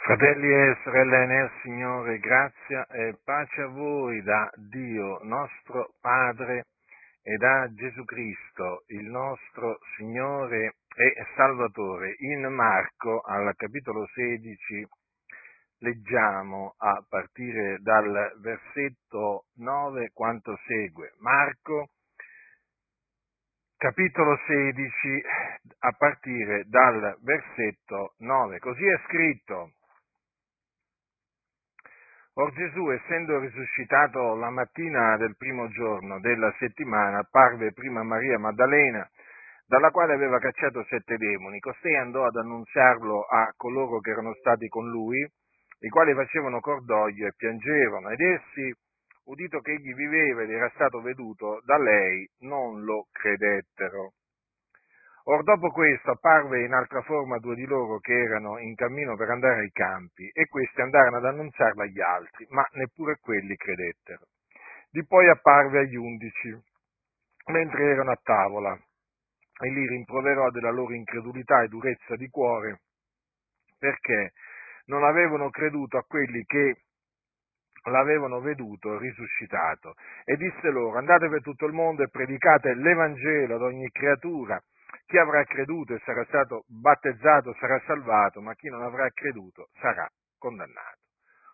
Fratelli e sorelle nel Signore, grazia e pace a voi da Dio nostro Padre e da Gesù Cristo, il nostro Signore e Salvatore. In Marco, al capitolo 16, leggiamo a partire dal versetto 9 quanto segue. Marco, capitolo 16, a partire dal versetto 9. Così è scritto. Or Gesù, essendo risuscitato la mattina del primo giorno della settimana, apparve prima Maria Maddalena, dalla quale aveva cacciato sette demoni. Costei andò ad annunziarlo a coloro che erano stati con lui, i quali facevano cordoglio e piangevano, ed essi, udito che egli viveva ed era stato veduto da lei, non lo credettero. Or dopo questo apparve in altra forma due di loro che erano in cammino per andare ai campi, e questi andarono ad annunziarlo agli altri, ma neppure quelli credettero. Di poi apparve agli undici, mentre erano a tavola, e li rimproverò della loro incredulità e durezza di cuore, perché non avevano creduto a quelli che l'avevano veduto risuscitato, e disse loro, andate per tutto il mondo e predicate l'Evangelo ad ogni creatura, chi avrà creduto e sarà stato battezzato sarà salvato, ma chi non avrà creduto sarà condannato.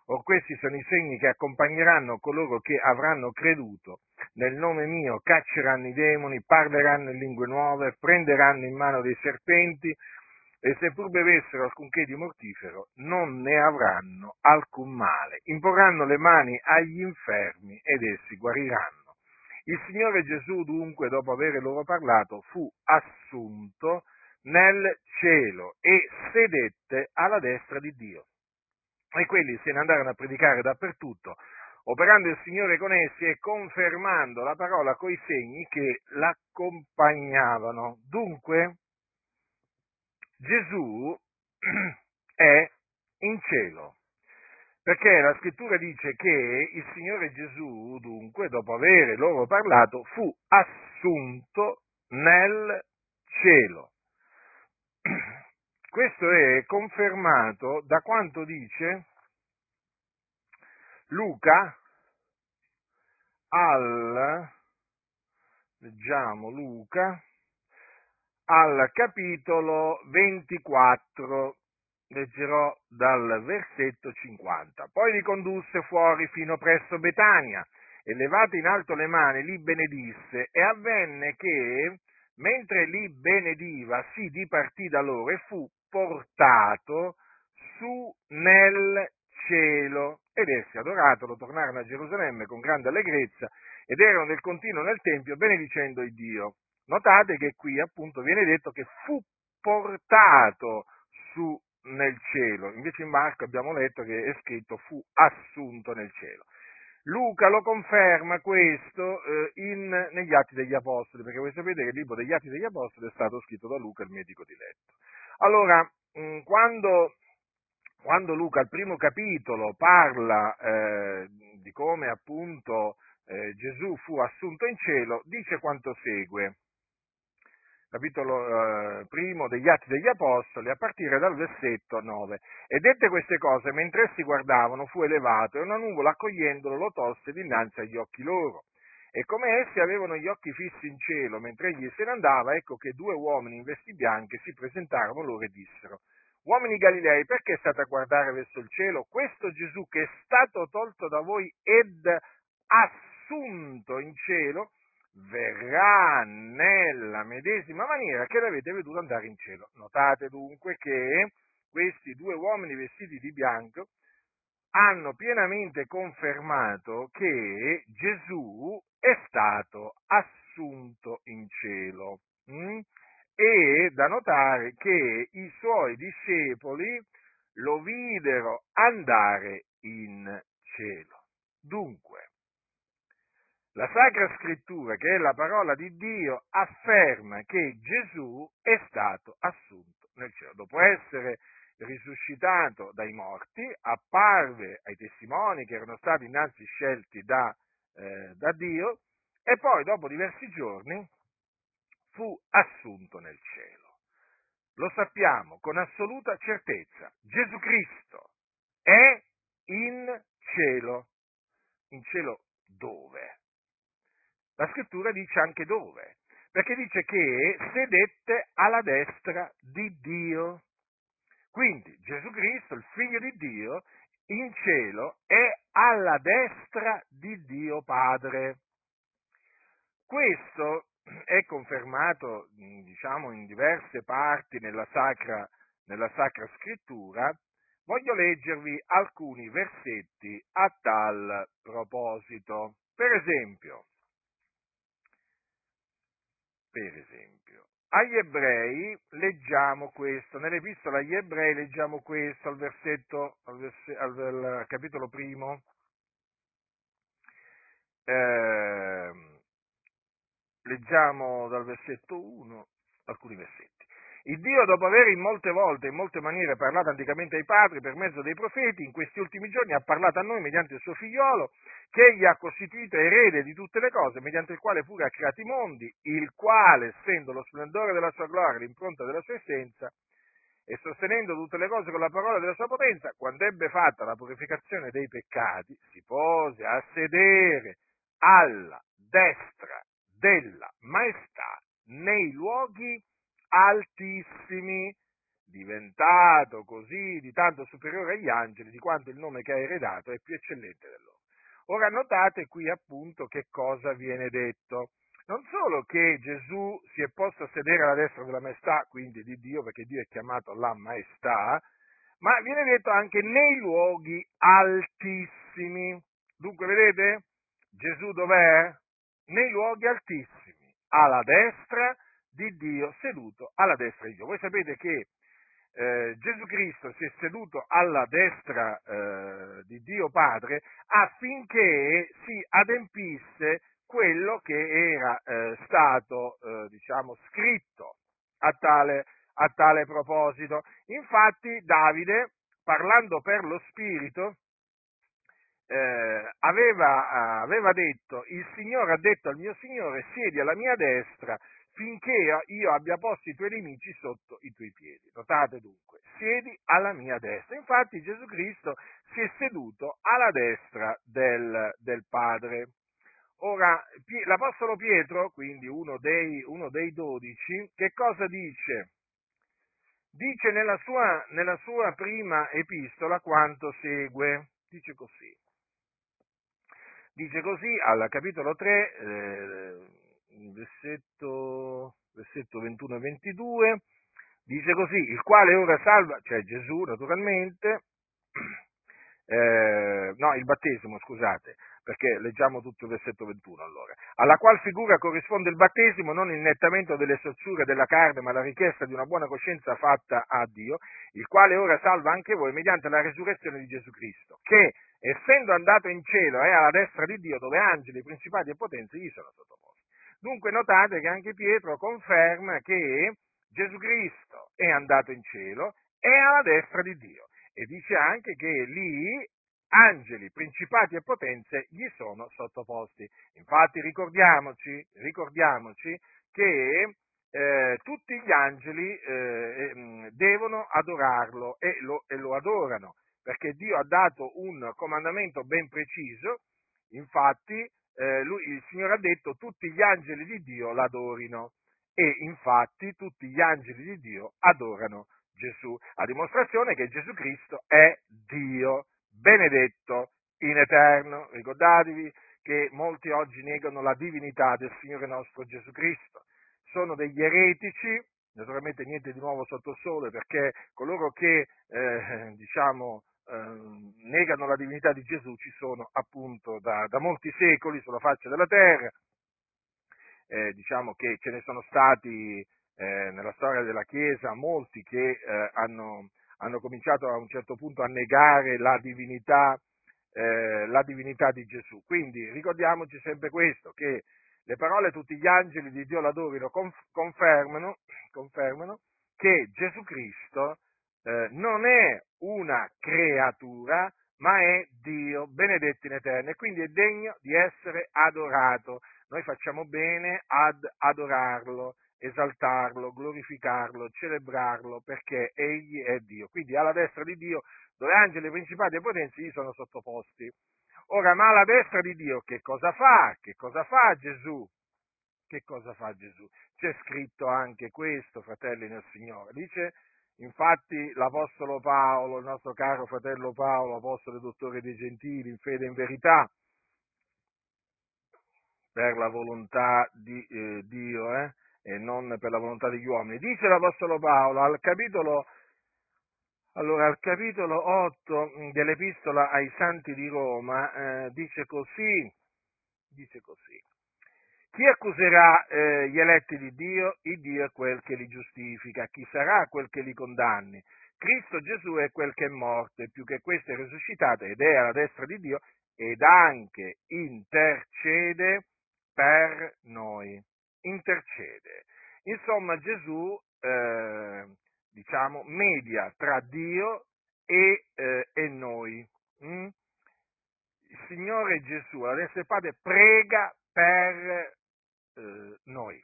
Or questi sono i segni che accompagneranno coloro che avranno creduto. Nel nome mio cacceranno i demoni, parleranno in lingue nuove, prenderanno in mano dei serpenti e seppur bevessero alcunché di mortifero non ne avranno alcun male. Imporranno le mani agli infermi ed essi guariranno. Il Signore Gesù dunque, dopo aver loro parlato, fu assunto nel cielo e sedette alla destra di Dio. E quelli se ne andarono a predicare dappertutto, operando il Signore con essi e confermando la parola coi segni che l'accompagnavano. Dunque, Gesù è in cielo. Perché la scrittura dice che il Signore Gesù, dunque, dopo avere loro parlato, fu assunto nel cielo. Questo è confermato da quanto dice Luca al, leggiamo Luca, al capitolo 24 leggerò dal versetto 50. Poi li condusse fuori fino presso Betania e levate in alto le mani li benedisse e avvenne che mentre li benediva si dipartì da loro e fu portato su nel cielo ed essi adoratolo tornarono a Gerusalemme con grande allegrezza ed erano del continuo nel Tempio benedicendo il Dio. Notate che qui appunto viene detto che fu portato su nel cielo, invece in Marco abbiamo letto che è scritto fu assunto nel cielo. Luca lo conferma questo eh, in, negli Atti degli Apostoli, perché voi sapete che il libro degli Atti degli Apostoli è stato scritto da Luca, il medico diletto. Allora, mh, mm, quando, quando, Luca al primo capitolo parla eh, di come appunto eh, Gesù fu assunto in cielo, dice quanto segue capitolo eh, primo degli Atti degli Apostoli, a partire dal versetto 9. E dette queste cose, mentre essi guardavano, fu elevato e una nuvola accogliendolo lo tolse dinanzi agli occhi loro. E come essi avevano gli occhi fissi in cielo mentre egli se ne andava, ecco che due uomini in vesti bianche si presentarono loro e dissero, Uomini Galilei, perché state a guardare verso il cielo? Questo Gesù che è stato tolto da voi ed assunto in cielo, verrà nella medesima maniera che l'avete veduto andare in cielo. Notate dunque che questi due uomini vestiti di bianco hanno pienamente confermato che Gesù è stato assunto in cielo. Mm? E da notare che i suoi discepoli lo videro andare in cielo. Dunque, la Sacra Scrittura, che è la parola di Dio, afferma che Gesù è stato assunto nel cielo. Dopo essere risuscitato dai morti, apparve ai testimoni che erano stati innanzi scelti da, eh, da Dio e poi, dopo diversi giorni, fu assunto nel cielo. Lo sappiamo con assoluta certezza. Gesù Cristo è in cielo. In cielo dove? La scrittura dice anche dove, perché dice che sedette alla destra di Dio. Quindi Gesù Cristo, il figlio di Dio, in cielo è alla destra di Dio Padre. Questo è confermato, diciamo, in diverse parti nella Sacra, nella Sacra Scrittura. Voglio leggervi alcuni versetti a tal proposito. Per esempio, per esempio, agli ebrei leggiamo questo, nell'epistola agli ebrei leggiamo questo al versetto, al, verse, al, al capitolo primo, eh, leggiamo dal versetto 1 alcuni versetti. Il Dio, dopo aver in molte volte e in molte maniere parlato anticamente ai padri per mezzo dei profeti, in questi ultimi giorni ha parlato a noi mediante il suo figliolo, che egli ha costituito erede di tutte le cose, mediante il quale pure ha creato i mondi, il quale, essendo lo splendore della sua gloria, l'impronta della sua essenza, e sostenendo tutte le cose con la parola della sua potenza, quando ebbe fatta la purificazione dei peccati, si pose a sedere alla destra della maestà nei luoghi altissimi, diventato così di tanto superiore agli angeli, di quanto il nome che ha eredato è più eccellente del loro. Ora notate qui appunto che cosa viene detto. Non solo che Gesù si è posto a sedere alla destra della maestà, quindi di Dio, perché Dio è chiamato la maestà, ma viene detto anche nei luoghi altissimi. Dunque, vedete? Gesù dov'è? Nei luoghi altissimi, alla destra di Dio seduto alla destra di Dio. Voi sapete che eh, Gesù Cristo si è seduto alla destra eh, di Dio Padre affinché si adempisse quello che era eh, stato, eh, diciamo, scritto a tale, a tale proposito. Infatti Davide, parlando per lo Spirito, eh, aveva, aveva, detto, il Signore ha detto al mio Signore, siedi alla mia destra finché io abbia posto i tuoi nemici sotto i tuoi piedi. Notate dunque, siedi alla mia destra. Infatti Gesù Cristo si è seduto alla destra del, del Padre. Ora, l'Apostolo Pietro, quindi uno dei, uno dei dodici, che cosa dice? Dice nella sua, nella sua prima epistola quanto segue. Dice così. Dice così al capitolo 3, eh, versetto, versetto 21 e 22, dice così, il quale ora salva, cioè Gesù naturalmente, eh, no, il battesimo, scusate, perché leggiamo tutto il versetto 21 allora, alla qual figura corrisponde il battesimo, non il nettamento delle sozzure della carne, ma la richiesta di una buona coscienza fatta a Dio, il quale ora salva anche voi mediante la resurrezione di Gesù Cristo, che essendo andato in cielo è alla destra di Dio, dove angeli, principati e potenze gli sono sottoposti. Dunque notate che anche Pietro conferma che Gesù Cristo è andato in cielo, è alla destra di Dio e dice anche che lì angeli, principati e potenze gli sono sottoposti. Infatti ricordiamoci, ricordiamoci che eh, tutti gli angeli eh, ehm, devono adorarlo e lo, e lo adorano, perché Dio ha dato un comandamento ben preciso, infatti eh, lui, il Signore ha detto tutti gli angeli di Dio l'adorino e infatti tutti gli angeli di Dio adorano Gesù, a dimostrazione che Gesù Cristo è Dio, benedetto in eterno. Ricordatevi che molti oggi negano la divinità del Signore nostro Gesù Cristo, sono degli eretici, naturalmente niente di nuovo sotto il sole, perché coloro che eh, diciamo, Ehm, negano la divinità di Gesù ci sono appunto da, da molti secoli sulla faccia della terra. Eh, diciamo che ce ne sono stati eh, nella storia della Chiesa molti che eh, hanno, hanno, cominciato a un certo punto a negare la divinità, eh, la divinità di Gesù. Quindi ricordiamoci sempre questo, che le parole tutti gli angeli di Dio l'adorino confermano, confermano che Gesù Cristo eh, non è una creatura, ma è Dio, benedetto in eterno, e quindi è degno di essere adorato. Noi facciamo bene ad adorarlo, esaltarlo, glorificarlo, celebrarlo, perché egli è Dio. Quindi alla destra di Dio, dove angeli, principati e potenzi gli sono sottoposti. Ora, ma alla destra di Dio che cosa fa? Che cosa fa Gesù? Che cosa fa Gesù? C'è scritto anche questo, fratelli nel Signore. Dice, infatti, l'Apostolo Paolo, il nostro caro fratello Paolo, Apostolo e Dottore dei Gentili, in fede e in verità, per la volontà di eh, Dio eh, e non per la volontà degli uomini. Dice l'Apostolo Paolo al capitolo, allora, al capitolo 8 dell'Epistola ai Santi di Roma, eh, dice così, dice così. Chi accuserà eh, gli eletti di Dio? Il Dio è quel che li giustifica. Chi sarà quel che li condanni? Cristo Gesù è quel che è morto e più che questo è risuscitato ed è alla destra di Dio ed anche intercede per noi, intercede. Insomma, Gesù, eh, diciamo, media tra Dio e, eh, e noi. Mm? Il Signore Gesù, adesso il Padre, prega per eh, noi.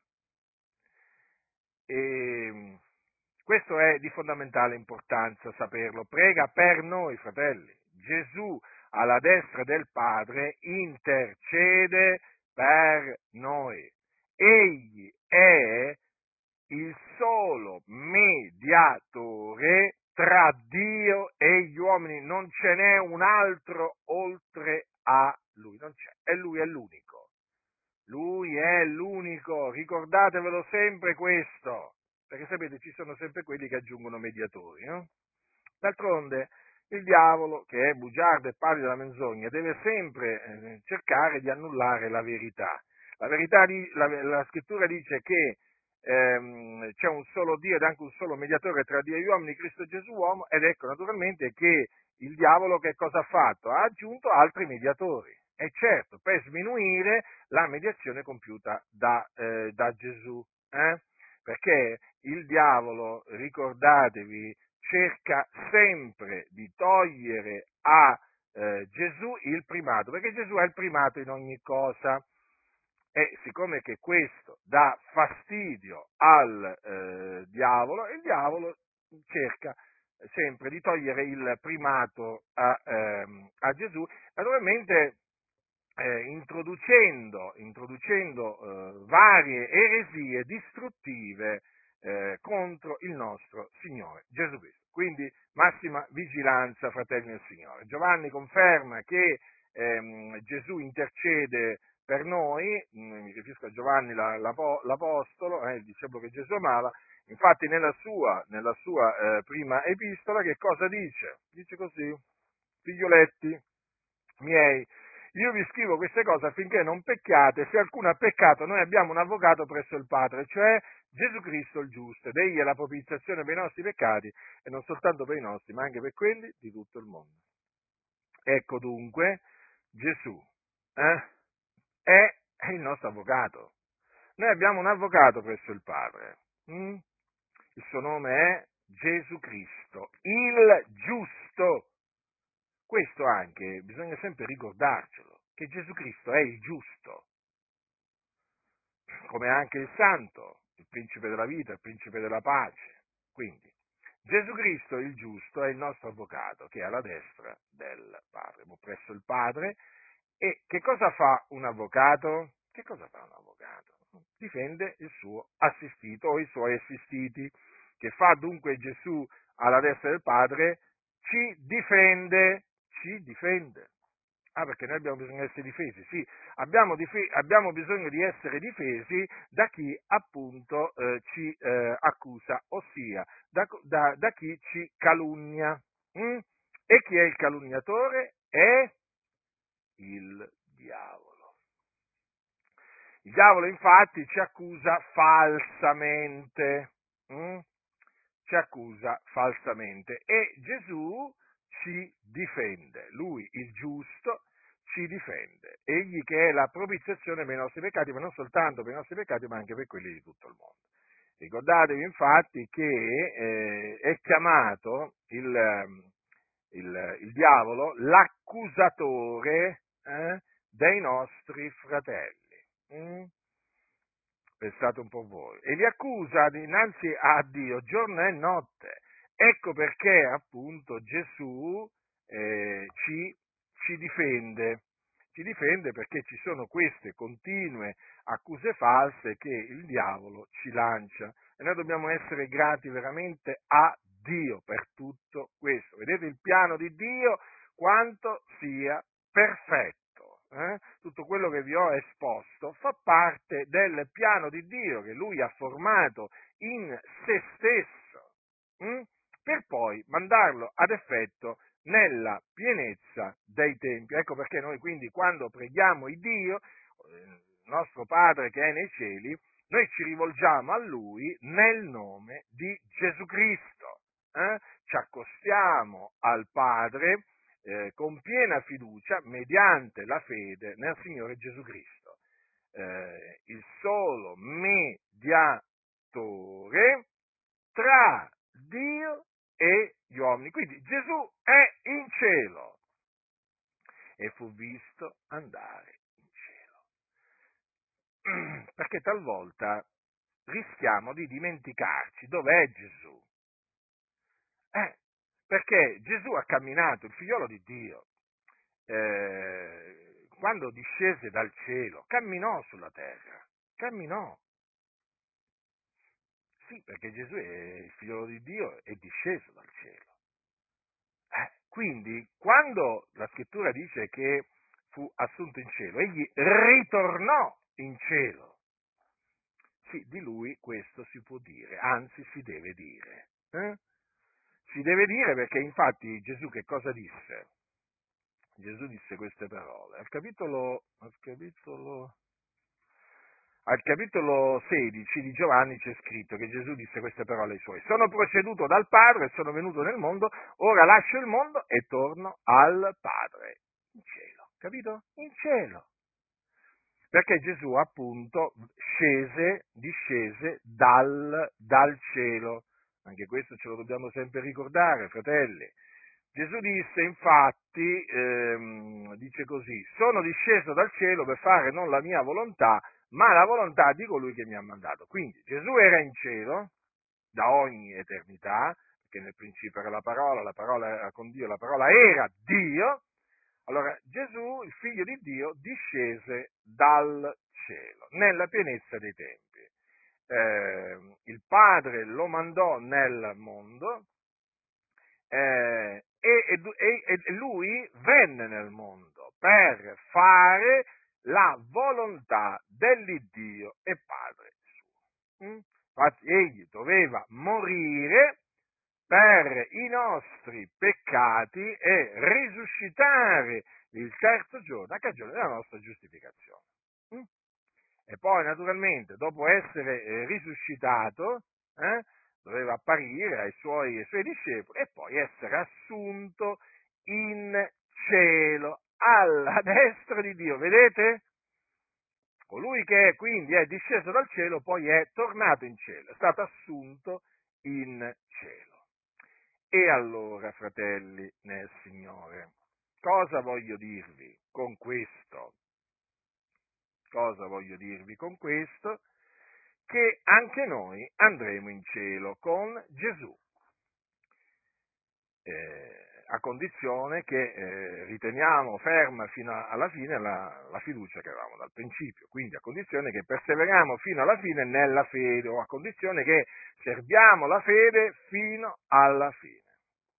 E questo è di fondamentale importanza saperlo. Prega per noi, fratelli. Gesù alla destra del Padre intercede per noi. Egli è il solo mediatore tra Dio e gli uomini, non ce n'è un altro oltre a lui, non c'è, e lui è l'unico. Lui è l'unico, ricordatevelo sempre questo, perché sapete ci sono sempre quelli che aggiungono mediatori. No? D'altronde il diavolo, che è bugiardo e padre della menzogna, deve sempre eh, cercare di annullare la verità. La, verità la, la scrittura dice che ehm, c'è un solo Dio ed anche un solo mediatore tra Dio e gli uomini, Cristo Gesù uomo, ed ecco naturalmente che il diavolo che cosa ha fatto? Ha aggiunto altri mediatori. E certo, per sminuire la mediazione compiuta da, eh, da Gesù. Eh? Perché il diavolo, ricordatevi, cerca sempre di togliere a eh, Gesù il primato, perché Gesù è il primato in ogni cosa. E siccome che questo dà fastidio al eh, diavolo, il diavolo cerca sempre di togliere il primato a, ehm, a Gesù, naturalmente eh, introducendo, introducendo eh, varie eresie distruttive eh, contro il nostro Signore Gesù Cristo. Quindi massima vigilanza, fratelli del Signore. Giovanni conferma che ehm, Gesù intercede per noi, mm, mi riferisco a Giovanni l'Apostolo, eh, il discepolo che Gesù amava, infatti nella sua, nella sua eh, prima epistola che cosa dice? Dice così, figlioletti miei, io vi scrivo queste cose affinché non pecchiate, se alcuno ha peccato noi abbiamo un avvocato presso il Padre, cioè Gesù Cristo il giusto, ed egli è la propiziazione per i nostri peccati, e non soltanto per i nostri, ma anche per quelli di tutto il mondo. Ecco dunque, Gesù eh, è, il nostro avvocato. Noi abbiamo un avvocato presso il Padre. Mm? Il suo nome è Gesù Cristo, il giusto. Questo anche bisogna sempre ricordarcelo, che Gesù Cristo è il giusto, come anche il santo, il principe della vita, il principe della pace. Quindi Gesù Cristo, il giusto, è il nostro avvocato che è alla destra del Padre, presso il Padre. E che cosa fa un avvocato? Che cosa fa un avvocato? Difende il suo assistito o i suoi assistiti. Che fa dunque Gesù alla destra del Padre? Ci difende ci difende. Ah, perché noi abbiamo bisogno di essere difesi, sì, abbiamo, dif- abbiamo bisogno di essere difesi da chi appunto eh, ci eh, accusa, ossia da, da, da, chi ci calunnia. Mm? E chi è il calunniatore? È il diavolo. Il diavolo infatti ci accusa falsamente. Mm? Ci accusa falsamente. E Gesù ci difende, lui il giusto ci difende, egli che è la propiziazione per i nostri peccati, ma non soltanto per i nostri peccati, ma anche per quelli di tutto il mondo. Ricordatevi infatti che eh, è chiamato il, ehm, il, il, diavolo l'accusatore eh, dei nostri fratelli. Mm? Pensate un po' voi. E li accusa dinanzi a Dio giorno e notte. Ecco perché appunto Gesù eh, ci, ci difende. Ci difende perché ci sono queste continue accuse false che il diavolo ci lancia. E noi dobbiamo essere grati veramente a Dio per tutto questo. Vedete il piano di Dio quanto sia perfetto eh, tutto quello che vi ho esposto fa parte del piano di Dio che Lui ha formato in se stesso, hm? Per poi mandarlo ad effetto nella pienezza dei tempi. Ecco perché noi quindi quando preghiamo il Dio, il nostro Padre che è nei cieli, noi ci rivolgiamo a Lui nel nome di Gesù Cristo. Eh? Ci accostiamo al Padre eh, con piena fiducia mediante la fede nel Signore Gesù Cristo, eh, il solo mediatore tra Dio e gli uomini. Quindi Gesù è in cielo e fu visto andare in cielo. Perché talvolta rischiamo di dimenticarci dov'è Gesù. Eh, perché Gesù ha camminato, il figliolo di Dio, eh, quando discese dal cielo, camminò sulla terra, camminò. Sì, perché Gesù è il figliolo di Dio, è disceso dal cielo. Eh, quindi, quando la scrittura dice che fu assunto in cielo, egli ritornò in cielo. Sì, di lui questo si può dire, anzi si deve dire. Eh? Si deve dire perché infatti Gesù che cosa disse? Gesù disse queste parole. Al capitolo, al capitolo, al capitolo 16 di Giovanni c'è scritto che Gesù disse queste parole ai suoi. Sono proceduto dal Padre, sono venuto nel mondo, ora lascio il mondo e torno al Padre. In cielo, capito? In cielo. Perché Gesù appunto scese, discese dal, dal cielo anche questo ce lo dobbiamo sempre ricordare, fratelli. Gesù disse infatti, ehm, dice così, sono disceso dal cielo per fare non la mia volontà, ma la volontà di colui che mi ha mandato. Quindi Gesù era in cielo da ogni eternità, perché nel principio era la parola, la parola era con Dio, la parola era Dio. Allora Gesù, il figlio di Dio, discese dal cielo, nella pienezza dei tempi eh, il Padre lo mandò nel mondo eh, e, e, e, lui venne nel mondo per fare la volontà dell'Iddio e Padre suo. Mm? Infatti egli doveva morire per i nostri peccati e risuscitare il terzo giorno a cagione della nostra giustificazione. Mm? e poi naturalmente dopo essere eh, risuscitato eh, doveva apparire ai suoi, ai suoi discepoli e poi essere assunto in cielo alla destra di Dio. Vedete? Colui che quindi è disceso dal cielo poi è tornato in cielo, è stato assunto in cielo. E allora, fratelli nel Signore, cosa voglio dirvi con questo? Cosa voglio dirvi con questo? Che anche noi andremo in cielo con Gesù, eh, a condizione che eh, riteniamo ferma fino alla fine la, la, fiducia che avevamo dal principio, quindi a condizione che perseveriamo fino alla fine nella fede o a condizione che serviamo la fede fino alla fine.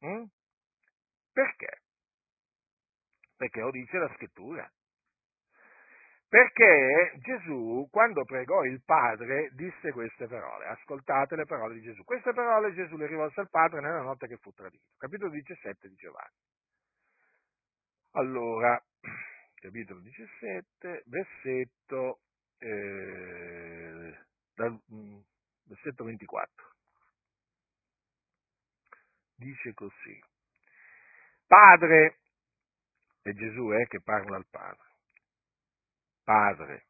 Mm? Perché? Perché lo dice la scrittura. Perché Gesù, quando pregò il Padre, disse queste parole. Ascoltate le parole di Gesù. Queste parole Gesù le rivolse al Padre nella notte che fu tradito. Capitolo 17 di Giovanni. Allora, capitolo 17, versetto, eh, mm, versetto 24. Dice così. Padre, è Gesù eh, che parla al Padre Padre,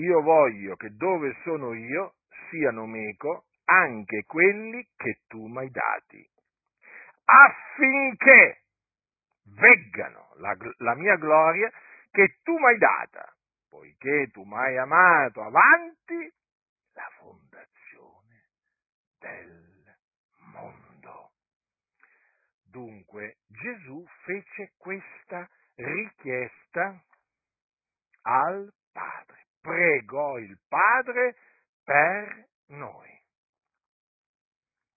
io voglio che dove sono io siano meco anche quelli che tu mi hai dati, affinché veggano la, la mia gloria che tu mi hai data, poiché tu mi hai amato avanti la fondazione del mondo. Dunque Gesù fece questa richiesta al Padre, pregò il Padre per noi.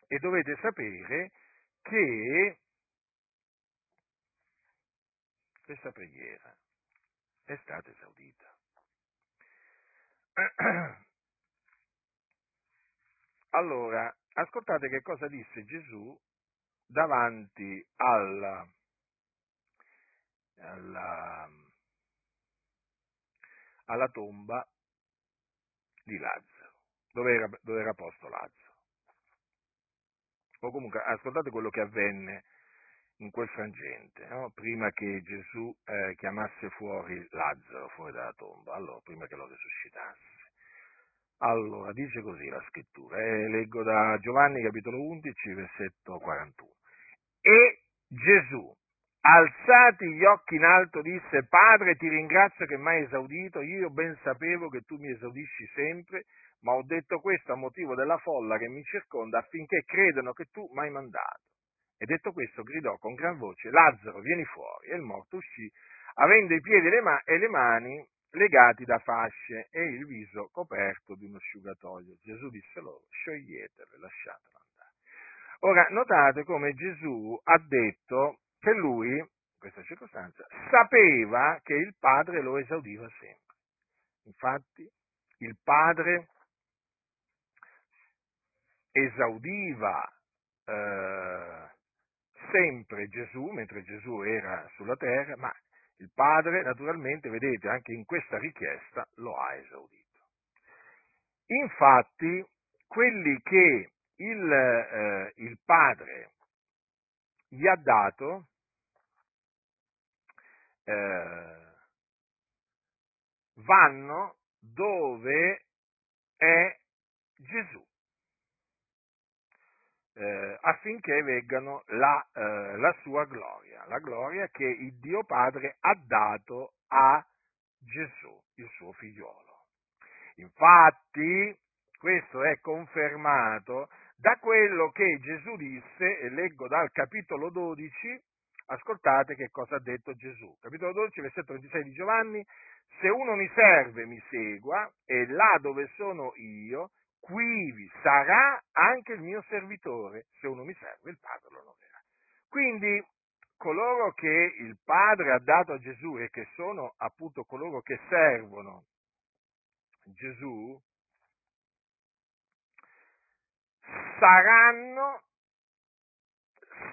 E dovete sapere che questa preghiera è stata esaudita. Allora, ascoltate che cosa disse Gesù davanti alla, alla, alla tomba di Lazzaro, dove era, dove era posto Lazzaro. O comunque, ascoltate quello che avvenne in quel frangente, no? prima che Gesù eh, chiamasse fuori Lazzaro, fuori dalla tomba, allora, prima che lo risuscitasse. Allora, dice così la scrittura, eh, leggo da Giovanni capitolo 11, versetto 41. E Gesù, alzati gli occhi in alto, disse, Padre, ti ringrazio che mi hai esaudito, io ben sapevo che tu mi esaudisci sempre, ma ho detto questo a motivo della folla che mi circonda affinché credano che tu mi hai mandato. E detto questo gridò con gran voce, Lazzaro, vieni fuori. E il morto uscì, avendo i piedi e le, ma- le mani legati da fasce e il viso coperto di uno asciugatoio. Gesù disse loro, scioglietelo e lasciatelo andare. Ora, notate come Gesù ha detto che lui, in questa circostanza, sapeva che il Padre lo esaudiva sempre. Infatti, il Padre esaudiva eh, sempre Gesù, mentre Gesù era sulla terra, ma il Padre naturalmente, vedete, anche in questa richiesta lo ha esaudito. Infatti, quelli che il, eh, il Padre gli ha dato, eh, vanno dove è Gesù eh, affinché veggano la, eh, la sua gloria, la gloria che il Dio Padre ha dato a Gesù, il suo figliolo. Infatti, questo è confermato da quello che Gesù disse, e leggo dal capitolo 12, ascoltate che cosa ha detto Gesù. Capitolo 12, versetto 26 di Giovanni, se uno mi serve, mi segua, e là dove sono io, quivi sarà anche il mio servitore, se uno mi serve il Padre lo onorerà. Quindi coloro che il Padre ha dato a Gesù e che sono appunto coloro che servono Gesù, saranno,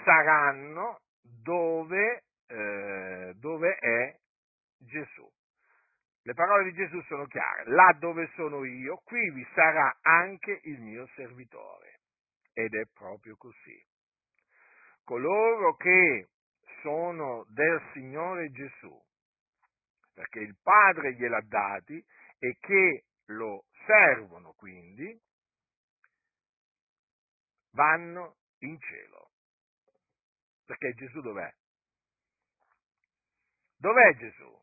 saranno dove, eh, dove è Gesù. Le parole di Gesù sono chiare, là dove sono io, qui vi sarà anche il mio servitore. Ed è proprio così. Coloro che sono del Signore Gesù, perché il Padre gliel'ha dati e che lo servono quindi, vanno in cielo. Perché Gesù dov'è? Dov'è Gesù?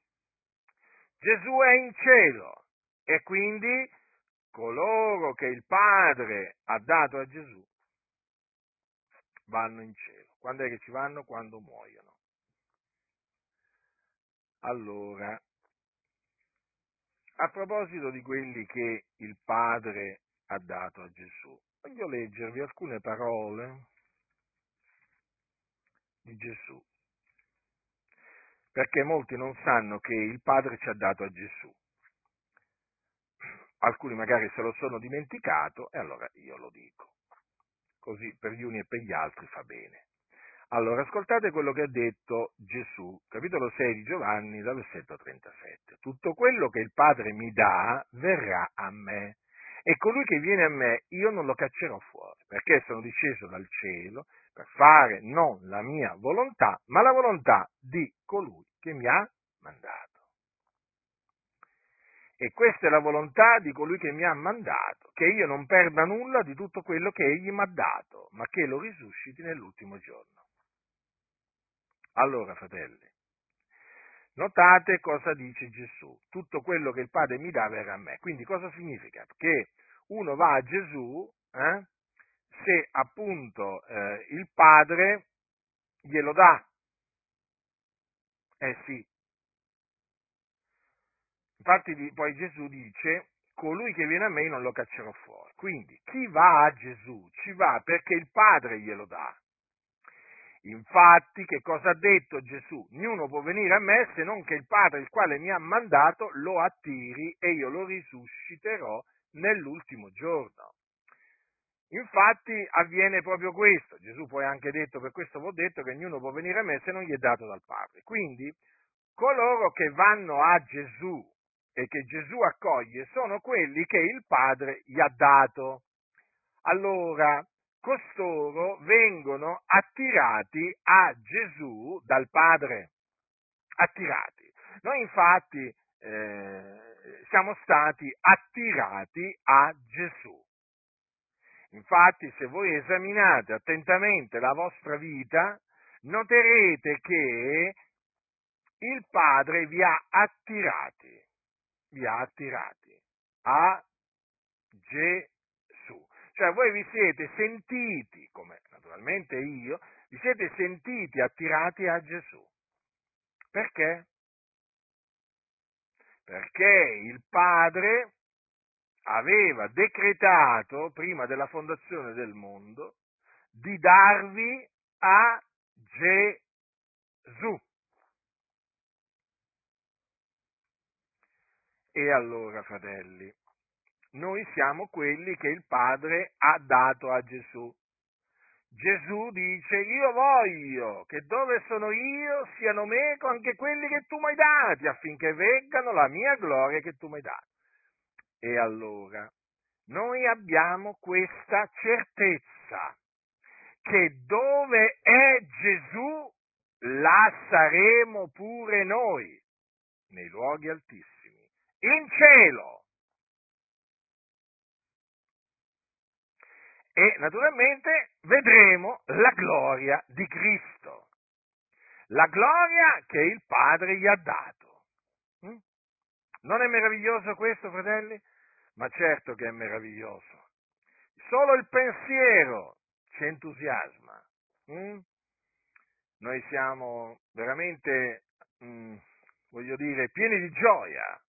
Gesù è in cielo e quindi coloro che il Padre ha dato a Gesù vanno in cielo. Quando è che ci vanno? Quando muoiono. Allora, a proposito di quelli che il Padre ha dato a Gesù, voglio leggervi alcune parole di Gesù perché molti non sanno che il Padre ci ha dato a Gesù. Alcuni magari se lo sono dimenticato e allora io lo dico. Così per gli uni e per gli altri fa bene. Allora, ascoltate quello che ha detto Gesù, capitolo 6 di Giovanni, dal versetto 37. Tutto quello che il Padre mi dà verrà a me, e colui che viene a me io non lo caccerò fuori, perché sono disceso dal cielo per fare non la mia volontà, ma la volontà di colui che mi ha mandato. E questa è la volontà di colui che mi ha mandato, che io non perda nulla di tutto quello che egli mi ha dato, ma che lo risusciti nell'ultimo giorno. Allora, fratelli, notate cosa dice Gesù. Tutto quello che il Padre mi dà verrà a me. Quindi cosa significa? Che uno va a Gesù eh, se appunto eh, il Padre glielo dà. Eh sì. Infatti poi Gesù dice, colui che viene a me non lo caccerò fuori. Quindi chi va a Gesù ci va perché il Padre glielo dà. Infatti, che cosa ha detto Gesù? Ognuno può venire a me se non che il Padre, il quale mi ha mandato, lo attiri e io lo risusciterò nell'ultimo giorno. Infatti avviene proprio questo. Gesù poi ha anche detto, per questo vi ho detto, che ognuno può venire a me se non gli è dato dal Padre. Quindi coloro che vanno a Gesù e che Gesù accoglie sono quelli che il Padre gli ha dato. Allora, costoro vengono attirati a Gesù dal Padre. Attirati. Noi infatti eh, siamo stati attirati a Gesù. Infatti, se voi esaminate attentamente la vostra vita, noterete che il Padre vi ha attirati, vi ha attirati a Gesù. Cioè voi vi siete sentiti, come naturalmente io, vi siete sentiti attirati a Gesù. Perché? Perché il Padre aveva decretato, prima della fondazione del mondo, di darvi a Gesù. E allora, fratelli, noi siamo quelli che il Padre ha dato a Gesù. Gesù dice, io voglio che dove sono io siano meco anche quelli che tu mi hai dati, affinché veggano la mia gloria che tu mi hai dato. E allora noi abbiamo questa certezza che dove è Gesù, là saremo pure noi, nei luoghi altissimi, in cielo. E naturalmente vedremo la gloria di Cristo, la gloria che il Padre gli ha dato. Non è meraviglioso questo, fratelli? Ma certo che è meraviglioso. Solo il pensiero ci entusiasma. Mm? Noi siamo veramente, mm, voglio dire, pieni di gioia,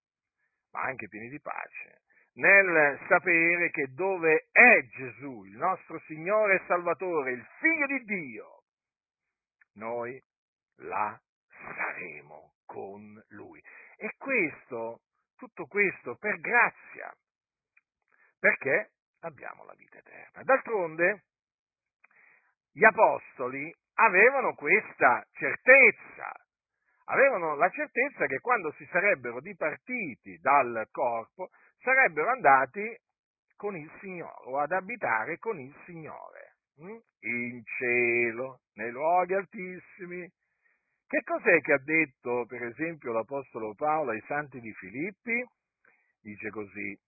ma anche pieni di pace, nel sapere che dove è Gesù, il nostro Signore e Salvatore, il Figlio di Dio, noi là saremo con Lui. E questo, tutto questo per grazia, perché abbiamo la vita eterna. D'altronde, gli apostoli avevano questa certezza, avevano la certezza che quando si sarebbero dipartiti dal corpo sarebbero andati con il Signore o ad abitare con il Signore hm? in cielo, nei luoghi altissimi. Che cos'è che ha detto, per esempio, l'Apostolo Paolo ai santi di Filippi? Dice così,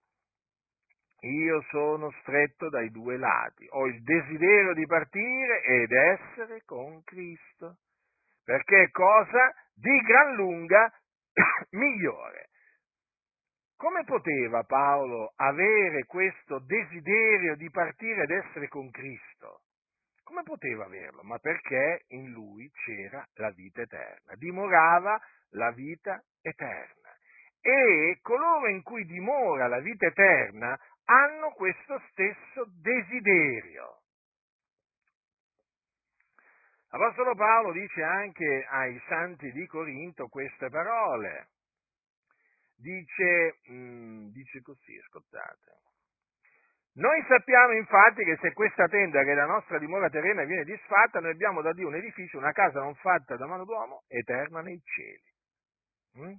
io sono stretto dai due lati, ho il desiderio di partire ed essere con Cristo, perché è cosa di gran lunga migliore. Come poteva Paolo avere questo desiderio di partire ed essere con Cristo? Come poteva averlo? Ma perché in lui c'era la vita eterna, dimorava la vita eterna. E coloro in cui dimora la vita eterna hanno questo stesso desiderio. L'Apostolo Paolo dice anche ai santi di Corinto queste parole. Dice, mm, dice così, ascoltate. Noi sappiamo infatti che se questa tenda che è la nostra dimora terrena viene disfatta, noi abbiamo da Dio un edificio, una casa non fatta da mano d'uomo, eterna nei cieli. Mm?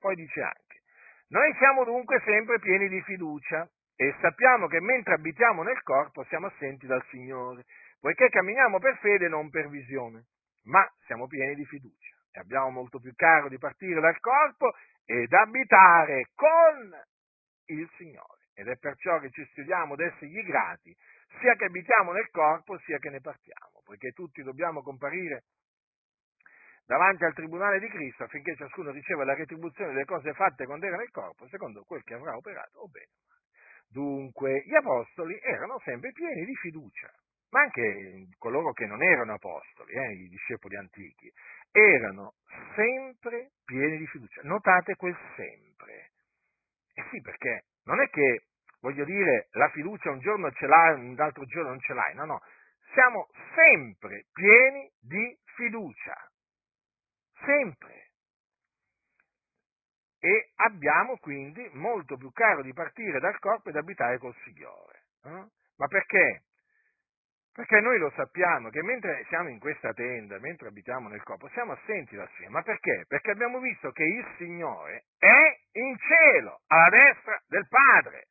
Poi dice anche, noi siamo dunque sempre pieni di fiducia e sappiamo che mentre abitiamo nel corpo siamo assenti dal Signore, poiché camminiamo per fede e non per visione, ma siamo pieni di fiducia e abbiamo molto più caro di partire dal corpo ed abitare con il Signore. Ed è perciò che ci studiamo ad essergli grati, sia che abitiamo nel corpo, sia che ne partiamo, poiché tutti dobbiamo comparire davanti al tribunale di Cristo affinché ciascuno riceva la retribuzione delle cose fatte quando era nel corpo, secondo quel che avrà operato, o bene Dunque, gli apostoli erano sempre pieni di fiducia, ma anche coloro che non erano apostoli, eh, i discepoli antichi, erano sempre pieni di fiducia. Notate quel sempre. Eh sì, perché non è che, voglio dire, la fiducia un giorno ce l'hai, un altro giorno non ce l'hai, no, no. Siamo sempre pieni di fiducia. Sempre e abbiamo quindi molto più caro di partire dal corpo ed abitare col Signore. Eh? Ma perché? Perché noi lo sappiamo che mentre siamo in questa tenda, mentre abitiamo nel corpo, siamo assenti dal Signore. Ma perché? Perché abbiamo visto che il Signore è in cielo, alla destra del Padre.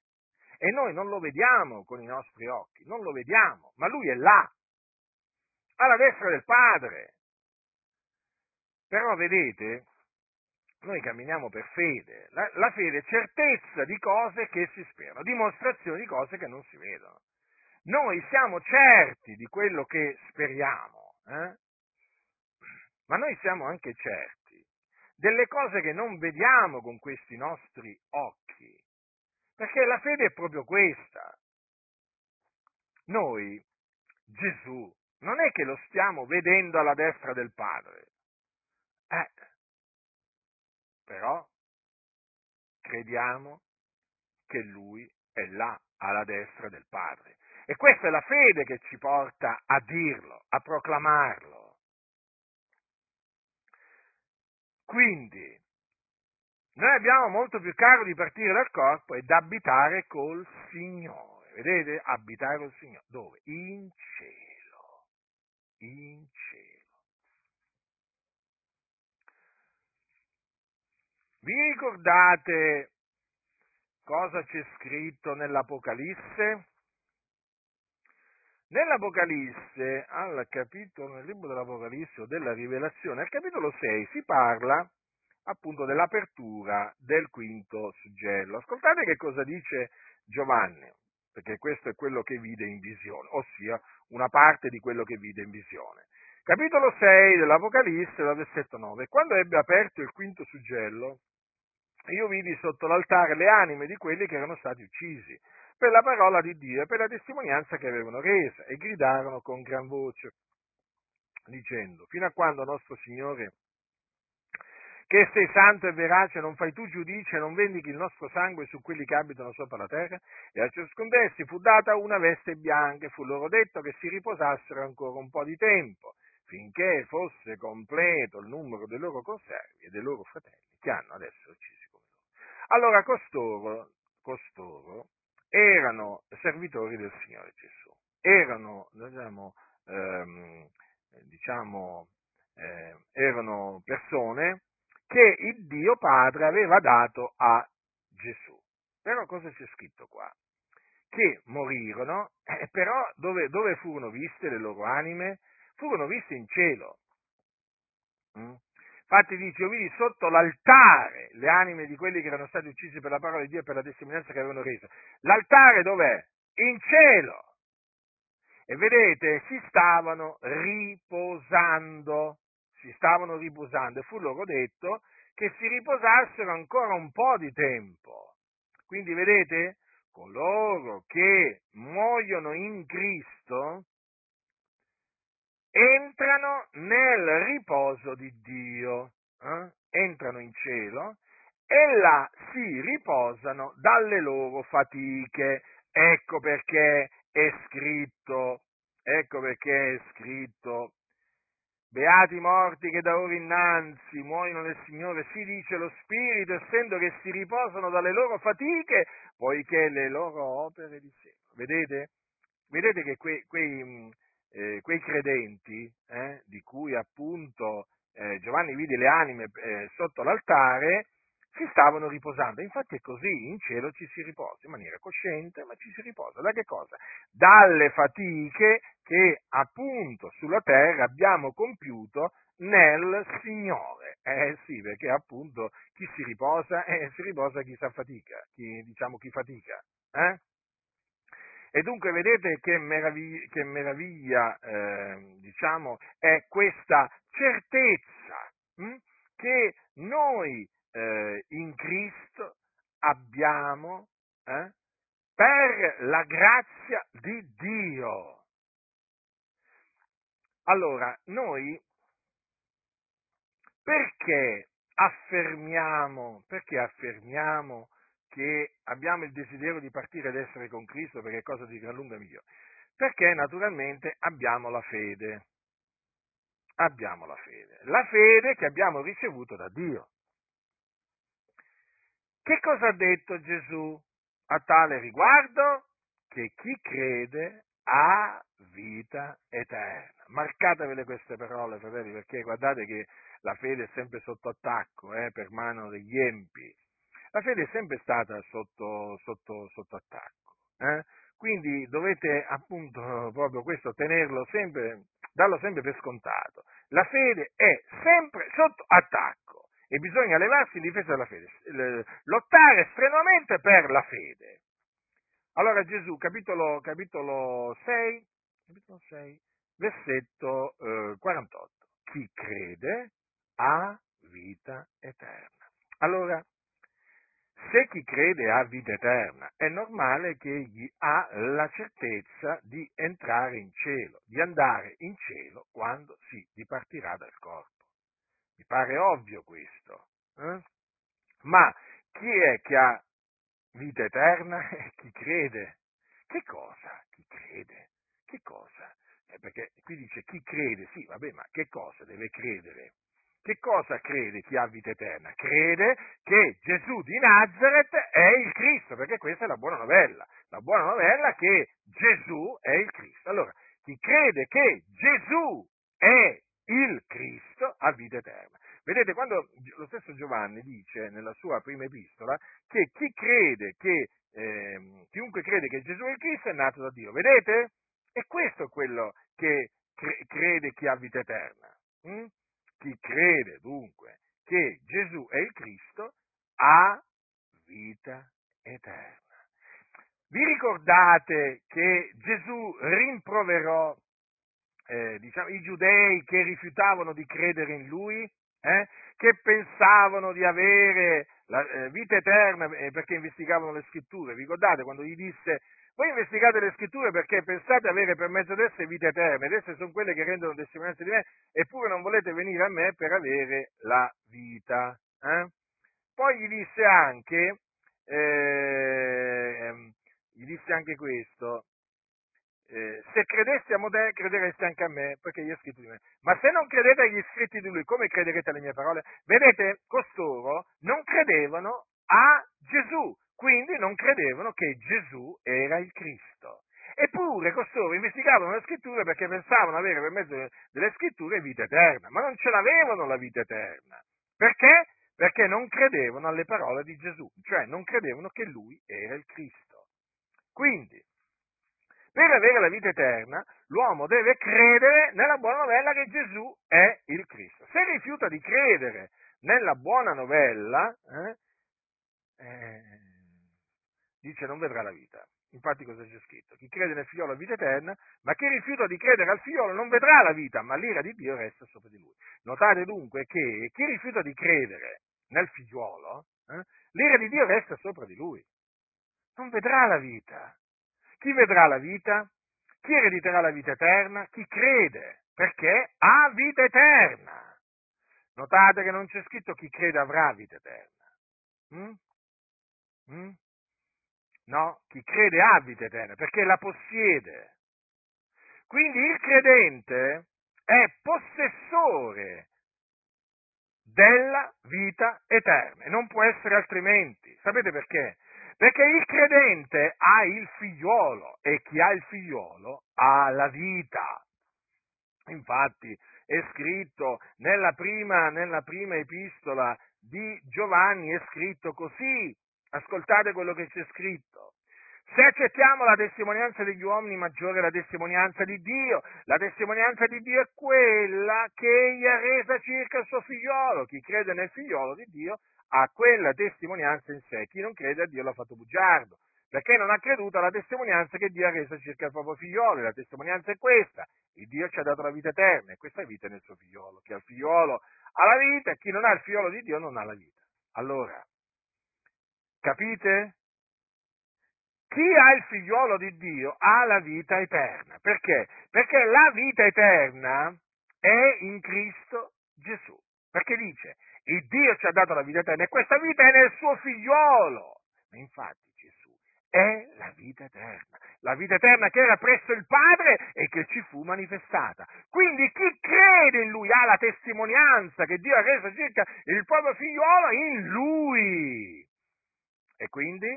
E noi non lo vediamo con i nostri occhi, non lo vediamo, ma Lui è là, alla destra del Padre. Però vedete, noi camminiamo per fede. La, la, fede è certezza di cose che si sperano, dimostrazione di cose che non si vedono. Noi siamo certi di quello che speriamo, eh? ma noi siamo anche certi delle cose che non vediamo con questi nostri occhi, perché la fede è proprio questa. Noi, Gesù, non è che lo stiamo vedendo alla destra del Padre. Eh, però crediamo che Lui è là alla destra del Padre. E questa è la fede che ci porta a dirlo, a proclamarlo. Quindi, noi abbiamo molto più caro di partire dal corpo ed abitare col Signore. Vedete? Abitare col Signore. Dove? In cielo. In cielo. Vi ricordate cosa c'è scritto nell'Apocalisse? Nell'Apocalisse, al capitolo, nel libro dell'Apocalisse o della Rivelazione, al capitolo 6 si parla appunto dell'apertura del quinto suggello. Ascoltate che cosa dice Giovanni, perché questo è quello che vide in visione, ossia una parte di quello che vide in visione. Capitolo 6 dell'Apocalisse, dal versetto 9. Quando ebbe aperto il quinto suggello, io vidi sotto l'altare le anime di quelli che erano stati uccisi per la parola di Dio e per la testimonianza che avevano resa e gridarono con gran voce dicendo fino a quando nostro Signore che sei santo e verace, non fai tu giudice, non vendichi il nostro sangue su quelli che abitano sopra la terra? E a ciascun d'essi fu data una veste bianca e fu loro detto che si riposassero ancora un po' di tempo, finché fosse completo il numero dei loro conservi e dei loro fratelli che hanno adesso uccisi allora costoro, costoro erano servitori del Signore Gesù, erano, diciamo, ehm, diciamo eh, erano persone che il Dio Padre aveva dato a Gesù. Però cosa c'è scritto qua? Che morirono, eh, però dove, dove, furono viste le loro anime? Furono viste in cielo. Mm? Infatti dice, io vidi sotto l'altare le anime di quelli che erano stati uccisi per la parola di Dio e per la testimonianza che avevano reso. L'altare dov'è? In cielo. E vedete, si stavano riposando, si stavano riposando e fu loro detto che si riposassero ancora un po' di tempo. Quindi vedete, coloro che muoiono in Cristo entrano nel riposo di Dio, eh? entrano in cielo e là si riposano dalle loro fatiche. Ecco perché è scritto, ecco perché è scritto, beati i morti che da ora innanzi muoiono nel Signore, si dice lo Spirito, essendo che si riposano dalle loro fatiche, poiché le loro opere di sé. Vedete? Vedete che quei, quei eh, quei credenti eh, di cui appunto eh, Giovanni vide le anime eh, sotto l'altare, si stavano riposando. Infatti è così, in cielo ci si riposa in maniera cosciente, ma ci si riposa. Da che cosa? Dalle fatiche che appunto sulla terra abbiamo compiuto nel Signore. Eh sì, perché appunto chi si riposa, eh, si riposa chi sa fatica, chi, diciamo chi fatica. Eh? E dunque vedete che meraviglia, che meraviglia eh, diciamo, è questa certezza hm, che noi eh, in Cristo abbiamo eh, per la grazia di Dio. Allora, noi perché affermiamo, perché affermiamo che abbiamo il desiderio di partire ed essere con Cristo perché è cosa di gran lunga migliore? Perché naturalmente abbiamo la fede. Abbiamo la fede. La fede che abbiamo ricevuto da Dio. Che cosa ha detto Gesù a tale riguardo? Che chi crede ha vita eterna. Marcatevele queste parole, fratelli, perché guardate che la fede è sempre sotto attacco eh, per mano degli empi. La fede è sempre stata sotto, sotto, sotto attacco. Eh? Quindi dovete appunto proprio questo tenerlo sempre, darlo sempre per scontato. La fede è sempre sotto attacco e bisogna levarsi in difesa della fede, lottare strenuamente per la fede. Allora Gesù, capitolo, capitolo 6, capitolo 6, versetto eh, 48. Chi crede ha vita eterna. Allora, se chi crede ha vita eterna, è normale che egli ha la certezza di entrare in cielo, di andare in cielo quando si dipartirà dal corpo. Mi pare ovvio questo. Eh? Ma chi è che ha vita eterna? chi crede. Che cosa? Chi crede? Che cosa? Eh, perché qui dice chi crede, sì, vabbè, ma che cosa deve credere? Che cosa crede chi ha vita eterna? Crede che Gesù di Nazareth è il Cristo, perché questa è la buona novella. La buona novella che Gesù è il Cristo. Allora, chi crede che Gesù è il Cristo ha vita eterna. Vedete, quando lo stesso Giovanni dice nella sua prima epistola che chi crede che, eh, chiunque crede che Gesù è il Cristo è nato da Dio. Vedete? E questo è quello che cre- crede chi ha vita eterna. Hm? Chi crede dunque che Gesù è il Cristo ha vita eterna. Vi ricordate che Gesù rimproverò eh, diciamo, i giudei che rifiutavano di credere in lui, eh, che pensavano di avere la eh, vita eterna eh, perché investigavano le scritture? Vi ricordate quando gli disse voi investigate le scritture perché pensate avere per mezzo di esse vita eterna, ed esse sono quelle che rendono testimonianza di me, eppure non volete venire a me per avere la vita. Eh? Poi gli disse anche, eh, gli disse anche questo, eh, se credeste a Modè, credereste anche a me, perché gli ho scritto di me. Ma se non credete agli scritti di lui, come crederete alle mie parole? Vedete, costoro non credevano a Gesù, quindi non credevano che Gesù era il Cristo. Eppure costoro investigavano le scritture perché pensavano avere per mezzo delle scritture vita eterna, ma non ce l'avevano la vita eterna. Perché? Perché non credevano alle parole di Gesù, cioè non credevano che lui era il Cristo. Quindi, per avere la vita eterna, l'uomo deve credere nella buona novella che Gesù è il Cristo. Se rifiuta di credere nella buona novella, eh, eh, dice non vedrà la vita. Infatti cosa c'è scritto? Chi crede nel figliolo ha vita eterna, ma chi rifiuta di credere al figliolo non vedrà la vita, ma l'ira di Dio resta sopra di lui. Notate dunque che chi rifiuta di credere nel figliolo, eh, l'ira di Dio resta sopra di lui. Non vedrà la vita. Chi vedrà la vita? Chi erediterà la vita eterna? Chi crede, perché ha vita eterna. Notate che non c'è scritto chi crede avrà vita eterna. Mm? Mm? No, chi crede ha vita eterna, perché la possiede. Quindi il credente è possessore della vita eterna e non può essere altrimenti. Sapete perché? Perché il credente ha il figliolo e chi ha il figliolo ha la vita. Infatti è scritto nella prima, nella prima epistola di Giovanni, è scritto così, Ascoltate quello che c'è scritto. Se accettiamo la testimonianza degli uomini, maggiore è la testimonianza di Dio. La testimonianza di Dio è quella che egli ha resa circa il suo figliolo. Chi crede nel figliolo di Dio ha quella testimonianza in sé. Chi non crede a Dio l'ha fatto bugiardo, perché non ha creduto alla testimonianza che Dio ha resa circa il proprio figliolo. La testimonianza è questa. Il Dio ci ha dato la vita eterna e questa vita è nel suo figliolo. Chi ha il figliolo ha la vita e chi non ha il figliolo di Dio non ha la vita. Allora, Capite? chi ha il figliuolo di Dio ha la vita eterna. Perché? Perché la vita eterna è in Cristo Gesù. Perché dice, il Dio ci ha dato la vita eterna e questa vita è nel suo figliuolo. Ma infatti Gesù è la vita eterna, la vita eterna che era presso il Padre e che ci fu manifestata. Quindi chi crede in Lui ha la testimonianza che Dio ha reso circa il proprio figliuolo in Lui. E quindi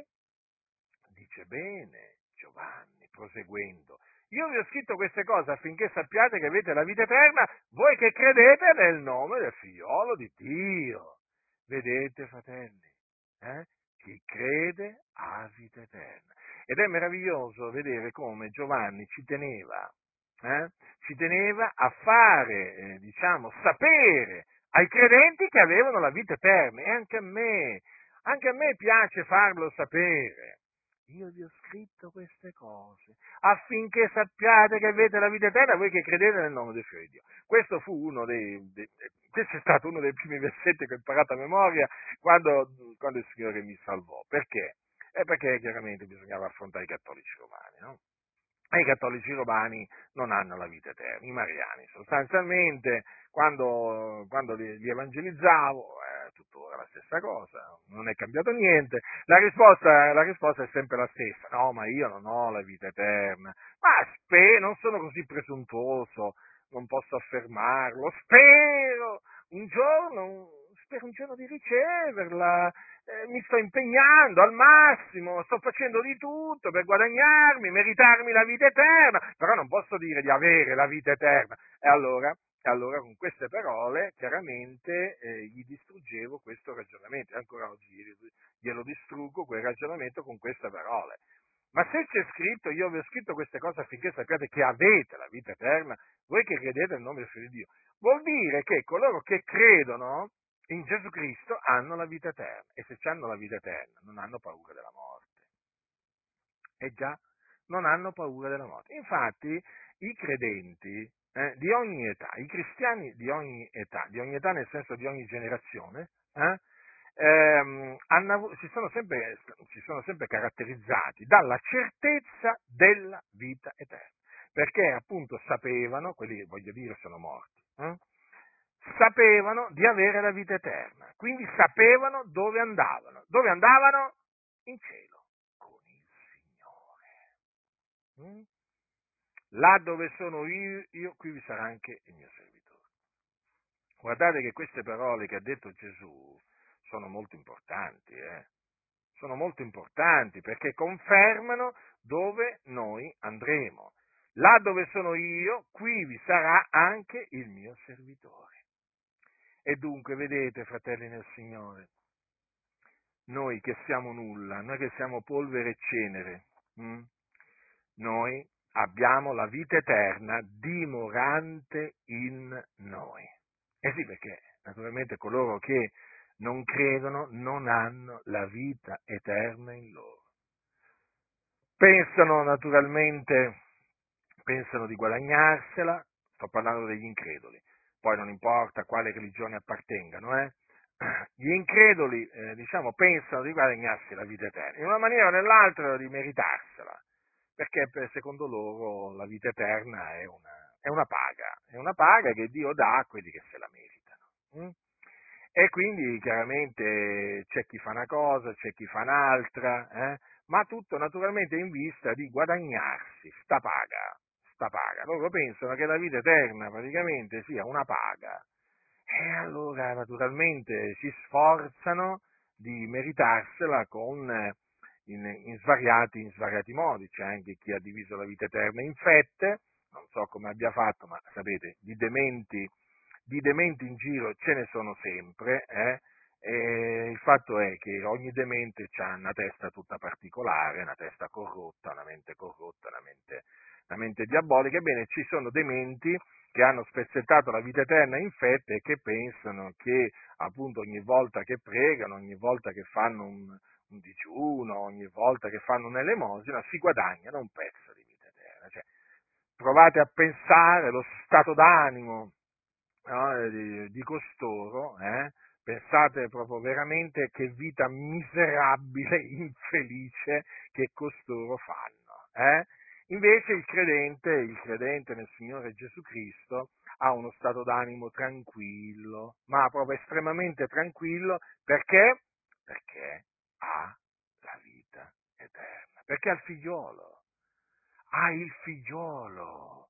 dice bene Giovanni, proseguendo, io vi ho scritto queste cose affinché sappiate che avete la vita eterna, voi che credete nel nome del figliolo di Dio. Vedete, fratelli, eh? chi crede ha vita eterna. Ed è meraviglioso vedere come Giovanni ci teneva, eh? ci teneva a fare, eh, diciamo, sapere ai credenti che avevano la vita eterna. E anche a me, anche a me piace farlo sapere. Io vi ho scritto queste cose affinché sappiate che avete la vita eterna voi che credete nel nome del Figlio di Dio. Questo fu uno dei, dei, questo è stato uno dei primi versetti che ho imparato a memoria quando, quando il Signore mi salvò. Perché? Eh perché chiaramente bisognava affrontare i cattolici romani, no? E i cattolici romani non hanno la vita eterna, i mariani. Sostanzialmente, quando, quando li, li, evangelizzavo, è eh, tuttora la stessa cosa, non è cambiato niente. La risposta, la risposta, è sempre la stessa. No, ma io non ho la vita eterna. Ma spero, non sono così presuntuoso, non posso affermarlo. Spero un giorno, spero un giorno di riceverla eh, mi sto impegnando al massimo, sto facendo di tutto per guadagnarmi, meritarmi la vita eterna, però non posso dire di avere la vita eterna. E allora, e allora con queste parole chiaramente eh, gli distruggevo questo ragionamento, e ancora oggi glielo distruggo quel ragionamento con queste parole. Ma se c'è scritto, io vi ho scritto queste cose affinché sappiate che avete la vita eterna, voi che credete nel nome del Figlio di Dio, vuol dire che coloro che credono in Gesù Cristo hanno la vita eterna e se hanno la vita eterna non hanno paura della morte. E già, non hanno paura della morte. Infatti i credenti eh, di ogni età, i cristiani di ogni età, di ogni età nel senso di ogni generazione, eh, ehm, hanno, si, sono sempre, si, sono sempre, caratterizzati dalla certezza della vita eterna, perché appunto sapevano, quelli voglio dire sono morti, eh, sapevano di avere la vita eterna, quindi sapevano dove andavano. Dove andavano? In cielo, con il Signore. Mm? Là dove sono io, io, qui vi sarà anche il mio servitore. Guardate che queste parole che ha detto Gesù sono molto importanti, eh? sono molto importanti perché confermano dove noi andremo. Là dove sono io, qui vi sarà anche il mio servitore. E dunque, vedete, fratelli nel Signore, noi che siamo nulla, noi che siamo polvere e cenere, hm? noi abbiamo la vita eterna dimorante in noi. E eh sì, perché naturalmente coloro che non credono non hanno la vita eterna in loro. Pensano naturalmente, pensano di guadagnarsela, sto parlando degli increduli, poi non importa a quale religione appartengano, eh? gli increduli eh, diciamo, pensano di guadagnarsi la vita eterna, in una maniera o nell'altra di meritarsela, perché per, secondo loro la vita eterna è una, è una, paga, è una paga che Dio dà a quelli che se la meritano. Hm? E quindi chiaramente c'è chi fa una cosa, c'è chi fa un'altra, eh? ma tutto naturalmente in vista di guadagnarsi sta paga, sta paga. Loro pensano che la vita eterna praticamente sia una paga e allora naturalmente si sforzano di meritarsela con, in, in, svariati, in svariati modi. C'è anche chi ha diviso la vita eterna in fette, non so come abbia fatto, ma sapete, di dementi, di dementi in giro ce ne sono sempre, eh? E il fatto è che ogni demente ha una testa tutta particolare, una testa corrotta, una mente corrotta, una mente la mente diabolica, ebbene ci sono dementi che hanno spezzettato la vita eterna in fette e che pensano che appunto ogni volta che pregano, ogni volta che fanno un, un digiuno, ogni volta che fanno un'elemosina, si guadagnano un pezzo di vita eterna. Cioè, provate a pensare lo stato d'animo no, di, di, costoro, eh, Pensate proprio veramente che vita miserabile, infelice che costoro fanno. Eh? Invece il credente, il credente nel Signore Gesù Cristo ha uno stato d'animo tranquillo, ma proprio estremamente tranquillo, perché? Perché ha la vita eterna, perché ha il figliolo, ha il figliolo.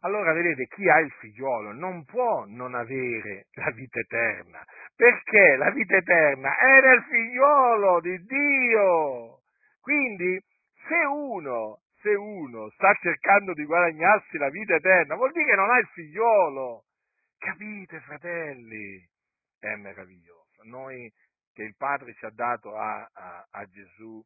Allora vedete, chi ha il figliolo non può non avere la vita eterna, perché la vita eterna è nel figliolo di Dio. Quindi, se uno, se uno sta cercando di guadagnarsi la vita eterna, vuol dire che non ha il figliolo. Capite, fratelli? È meraviglioso. Noi che il Padre ci ha dato a, a, a Gesù,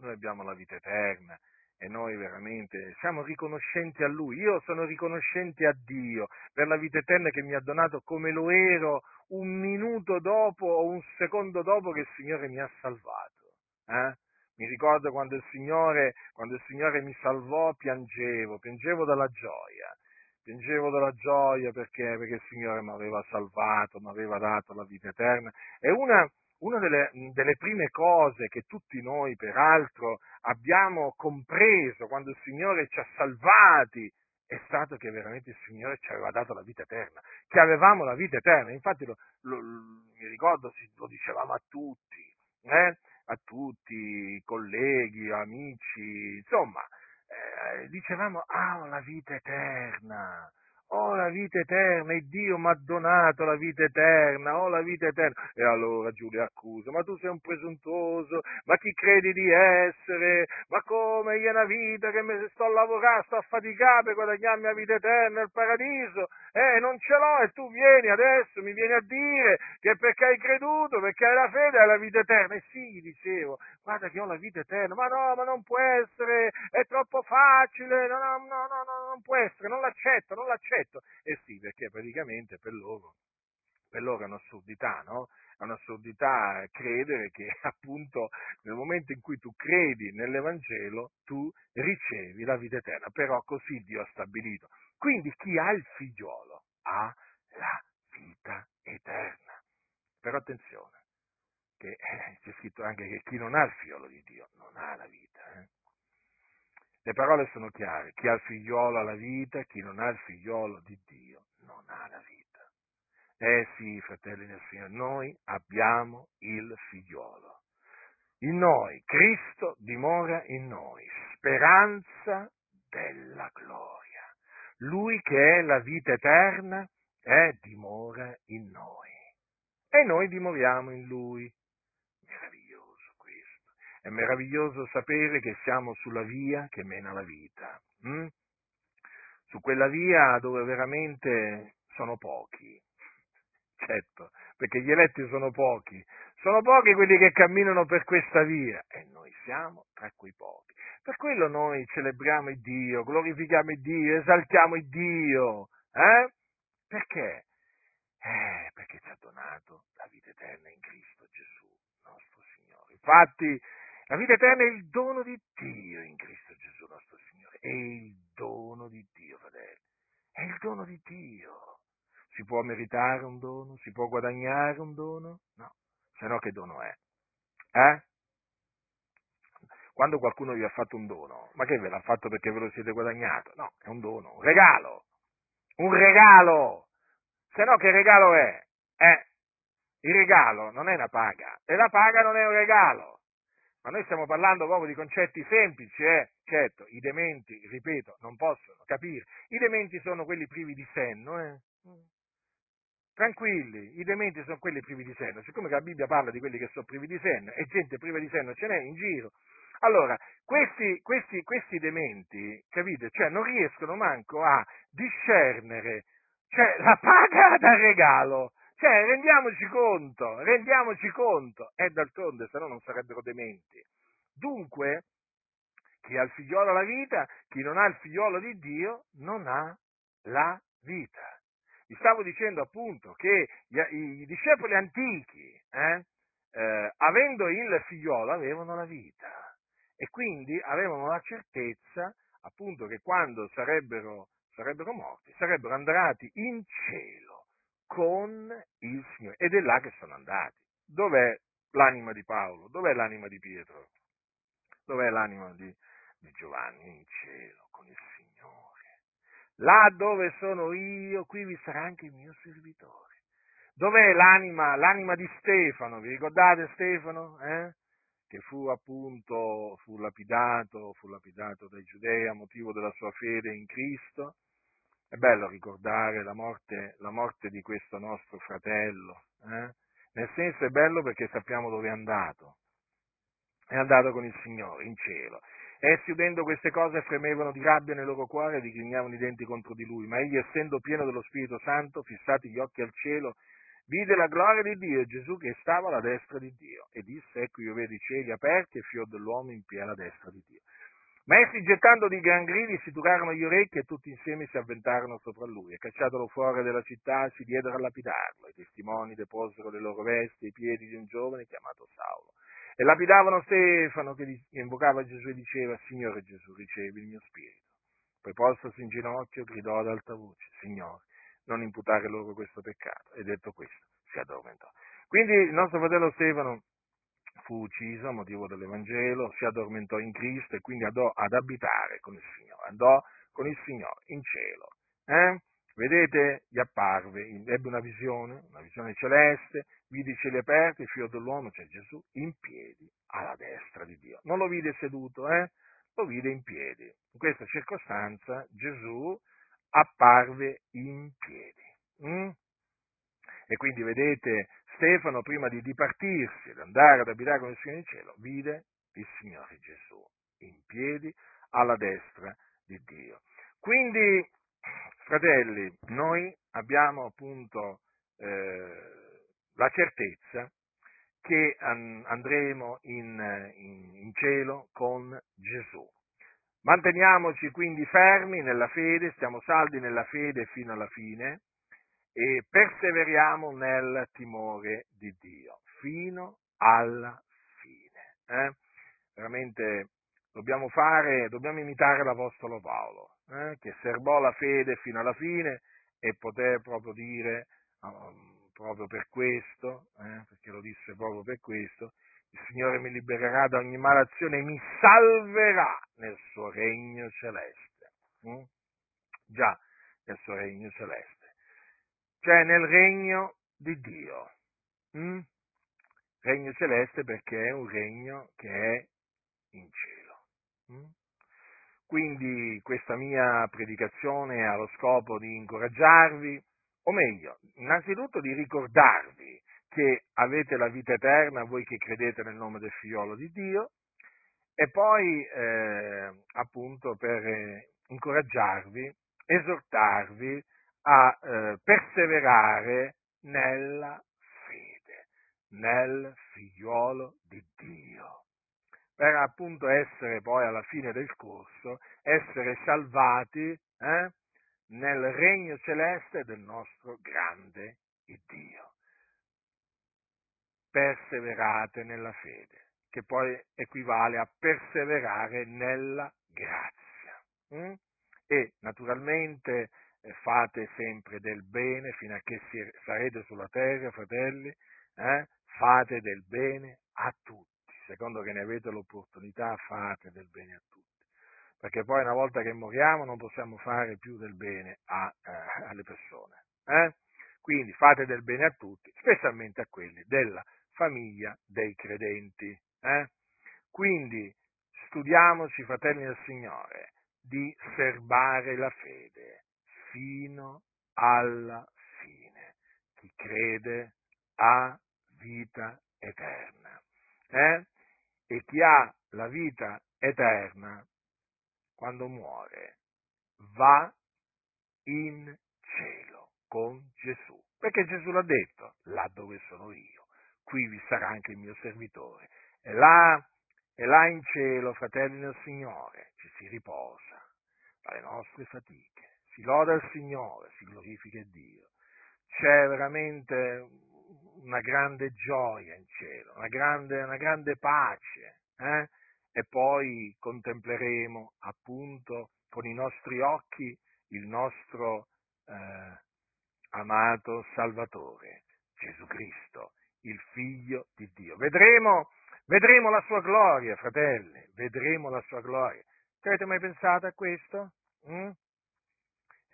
noi abbiamo la vita eterna e noi veramente siamo riconoscenti a Lui. Io sono riconoscente a Dio per la vita eterna che mi ha donato come lo ero un minuto dopo o un secondo dopo che il Signore mi ha salvato. Eh? Mi ricordo quando il, Signore, quando il Signore mi salvò, piangevo, piangevo dalla gioia. Piangevo dalla gioia perché, perché il Signore mi aveva salvato, mi aveva dato la vita eterna. E una, una delle, delle, prime cose che tutti noi, peraltro, abbiamo compreso quando il Signore ci ha salvati è stato che veramente il Signore ci aveva dato la vita eterna, che avevamo la vita eterna. Infatti, lo, lo, mi ricordo, lo dicevamo a tutti, eh? A tutti, colleghi, amici, insomma, eh, dicevamo, ah, la vita eterna, ho la vita eterna, e Dio mi ha donato la vita eterna, ho la vita eterna. E allora Giulia accusa, ma tu sei un presuntuoso, ma chi credi di essere? Ma come io una vita che mi sto a lavorare, sto a faticare per guadagnarmi la vita eterna, il paradiso? Eh, non ce l'ho e tu vieni adesso, mi vieni a dire che perché hai creduto, perché hai la fede, hai la vita eterna. E sì, gli dicevo, guarda che ho la vita eterna, ma no, ma non può essere, è troppo facile, no, no, no, no, non può essere, non l'accetto, non l'accetto concetto? Eh sì, perché praticamente per loro, per loro è un'assurdità, no? È un'assurdità credere che appunto nel momento in cui tu credi nell'Evangelo tu ricevi la vita eterna, però così Dio ha stabilito. Quindi chi ha il figliolo ha la vita eterna. Però attenzione, che eh, c'è scritto anche che chi non ha il figliolo di Dio non ha la vita. Eh? Le parole sono chiare, chi ha il figliolo ha la vita, chi non ha il figliolo di Dio non ha la vita. Eh sì, fratelli del Signore, noi abbiamo il figliolo. In noi, Cristo dimora in noi, speranza della gloria. Lui che è la vita eterna, è dimora in noi. E noi dimoriamo in Lui. È meraviglioso sapere che siamo sulla via che mena la vita, hm? su quella via dove veramente sono pochi, certo, perché gli eletti sono pochi, sono pochi quelli che camminano per questa via e noi siamo tra quei pochi. Per quello noi celebriamo il Dio, glorifichiamo il Dio, esaltiamo il Dio. Eh? Perché? Eh, perché ci ha donato la vita eterna in Cristo Gesù, nostro Signore. Infatti, la vita eterna è il dono di Dio in Cristo Gesù nostro Signore. È il dono di Dio, fratelli. È il dono di Dio. Si può meritare un dono? Si può guadagnare un dono? No. Se no che dono è? Eh? Quando qualcuno vi ha fatto un dono, ma che ve l'ha fatto perché ve lo siete guadagnato? No, è un dono, un regalo. Un regalo! Se no che regalo è? Eh? Il regalo non è una paga e la paga non è un regalo. Ma noi stiamo parlando proprio di concetti semplici, eh? Certo, i dementi, ripeto, non possono capire. I dementi sono quelli privi di senno, eh? Tranquilli, i dementi sono quelli privi di senno. Siccome la Bibbia parla di quelli che sono privi di senno e gente priva di senno ce n'è in giro. Allora, questi, questi, questi dementi, capite, cioè non riescono manco a discernere cioè, la paga dal regalo. Cioè, rendiamoci conto, rendiamoci conto. E d'altronde, se no non sarebbero dementi. Dunque, chi ha il figliolo la vita, chi non ha il figliolo di Dio non ha la vita. Vi stavo dicendo appunto che i, i discepoli antichi, eh, eh, avendo il figliolo, avevano la vita e quindi avevano la certezza appunto che quando sarebbero, sarebbero morti, sarebbero andati in cielo con il Signore. ed è là che sono andati. Dov'è l'anima di Paolo? Dov'è l'anima di Pietro? Dov'è l'anima di, di Giovanni? In cielo, con il Signore. Là dove sono io, qui vi sarà anche il mio servitore. Dov'è l'anima, l'anima di Stefano? Vi ricordate Stefano? Eh? Che fu appunto, fu lapidato, fu lapidato dai giudei a motivo della sua fede in Cristo. È bello ricordare la morte, la morte di questo nostro fratello. Eh? Nel senso è bello perché sappiamo dove è andato. È andato con il Signore in cielo. Essi udendo queste cose fremevano di rabbia nel loro cuore e digrignavano i denti contro di lui, ma egli essendo pieno dello Spirito Santo, fissati gli occhi al cielo, vide la gloria di Dio e Gesù che stava alla destra di Dio e disse, ecco io vedo i cieli aperti e fior dell'uomo in alla destra di Dio. Ma essi gettando di gran gridi si turarono gli orecchi e tutti insieme si avventarono sopra lui e cacciatolo fuori dalla città si diedero a lapidarlo. I testimoni deposero le loro vesti ai piedi di un giovane chiamato Saulo e lapidavano Stefano che invocava Gesù e diceva Signore Gesù ricevi il mio spirito. Poi postosi in ginocchio gridò ad alta voce Signore non imputare loro questo peccato. E detto questo, si addormentò. Quindi il nostro fratello Stefano fu ucciso a motivo dell'Evangelo, si addormentò in Cristo e quindi andò ad abitare con il Signore, andò con il Signore in cielo. Eh? Vedete, gli apparve, ebbe una visione, una visione celeste, vide i cieli aperti, il figlio dell'uomo, cioè Gesù, in piedi alla destra di Dio. Non lo vide seduto, eh? lo vide in piedi. In questa circostanza Gesù apparve in piedi. Mm? E quindi vedete, Stefano, prima di dipartirsi ed andare ad abitare con il Signore in cielo, vide il Signore Gesù in piedi alla destra di Dio. Quindi, fratelli, noi abbiamo appunto eh, la certezza che andremo in, in, in cielo con Gesù. Manteniamoci quindi fermi nella fede, stiamo saldi nella fede fino alla fine e perseveriamo nel timore di Dio fino alla fine. Eh? Veramente dobbiamo fare, dobbiamo imitare l'Apostolo Paolo, eh? che serbò la fede fino alla fine e poté proprio dire, um, proprio per questo, eh? perché lo disse proprio per questo, il Signore mi libererà da ogni malazione e mi salverà nel suo regno celeste. Mm? Già, nel suo regno celeste. Cioè nel regno di Dio. Mm? Regno celeste perché è un regno che è in cielo. Mm? Quindi questa mia predicazione ha lo scopo di incoraggiarvi, o meglio, innanzitutto di ricordarvi che avete la vita eterna, voi che credete nel nome del figliolo di Dio, e poi eh, appunto per eh, incoraggiarvi, esortarvi a eh, perseverare nella fede, nel figliolo di Dio, per appunto essere poi alla fine del corso, essere salvati eh, nel regno celeste del nostro grande Dio perseverate nella fede, che poi equivale a perseverare nella grazia. Mm? E naturalmente fate sempre del bene fino a che sarete sulla terra, fratelli, eh? fate del bene a tutti. Secondo che ne avete l'opportunità, fate del bene a tutti. Perché poi una volta che moriamo non possiamo fare più del bene a, eh, alle persone. Eh? Quindi fate del bene a tutti, specialmente a quelli della famiglia dei credenti. Eh? Quindi studiamoci, fratelli del Signore, di serbare la fede fino alla fine. Chi crede ha vita eterna. Eh? E chi ha la vita eterna, quando muore, va in cielo con Gesù. Perché Gesù l'ha detto, là dove sono io qui vi sarà anche il mio servitore. E là, e là in cielo, fratelli del Signore, ci si riposa dalle nostre fatiche, si loda il Signore, si glorifica Dio. C'è veramente una grande gioia in cielo, una grande, una grande pace. Eh? E poi contempleremo appunto con i nostri occhi il nostro eh, amato Salvatore, Gesù Cristo, il Figlio di Dio. Vedremo, vedremo la sua gloria, fratelli, vedremo la sua gloria. Ci avete mai pensato a questo? Mm?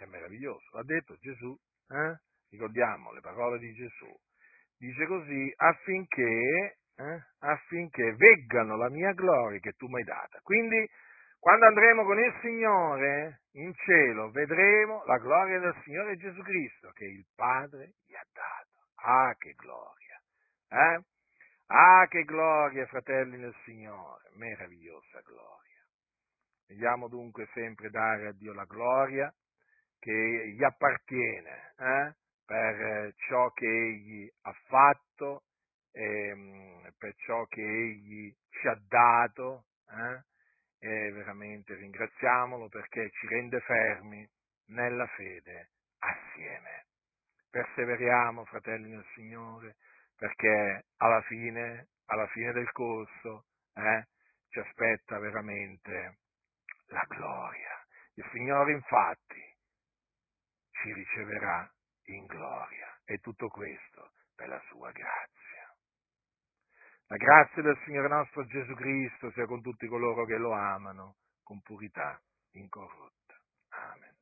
È meraviglioso, l'ha detto Gesù, eh? ricordiamo le parole di Gesù. Dice così, affinché, eh? affinché veggano la mia gloria che tu mi hai data. Quindi, quando andremo con il Signore in cielo, vedremo la gloria del Signore Gesù Cristo che il Padre gli ha dato. Ah, che gloria! Eh? Ah, che gloria, fratelli nel Signore, meravigliosa gloria. Vogliamo dunque sempre dare a Dio la gloria che gli appartiene eh? per ciò che Egli ha fatto, ehm, per ciò che Egli ci ha dato. Eh? E veramente ringraziamolo perché ci rende fermi nella fede assieme. Perseveriamo, fratelli nel Signore, perché alla fine, alla fine del corso eh, ci aspetta veramente la gloria. Il Signore infatti ci riceverà in gloria e tutto questo per la sua grazia. La grazia del Signore nostro Gesù Cristo sia con tutti coloro che lo amano con purità incorrotta. Amen.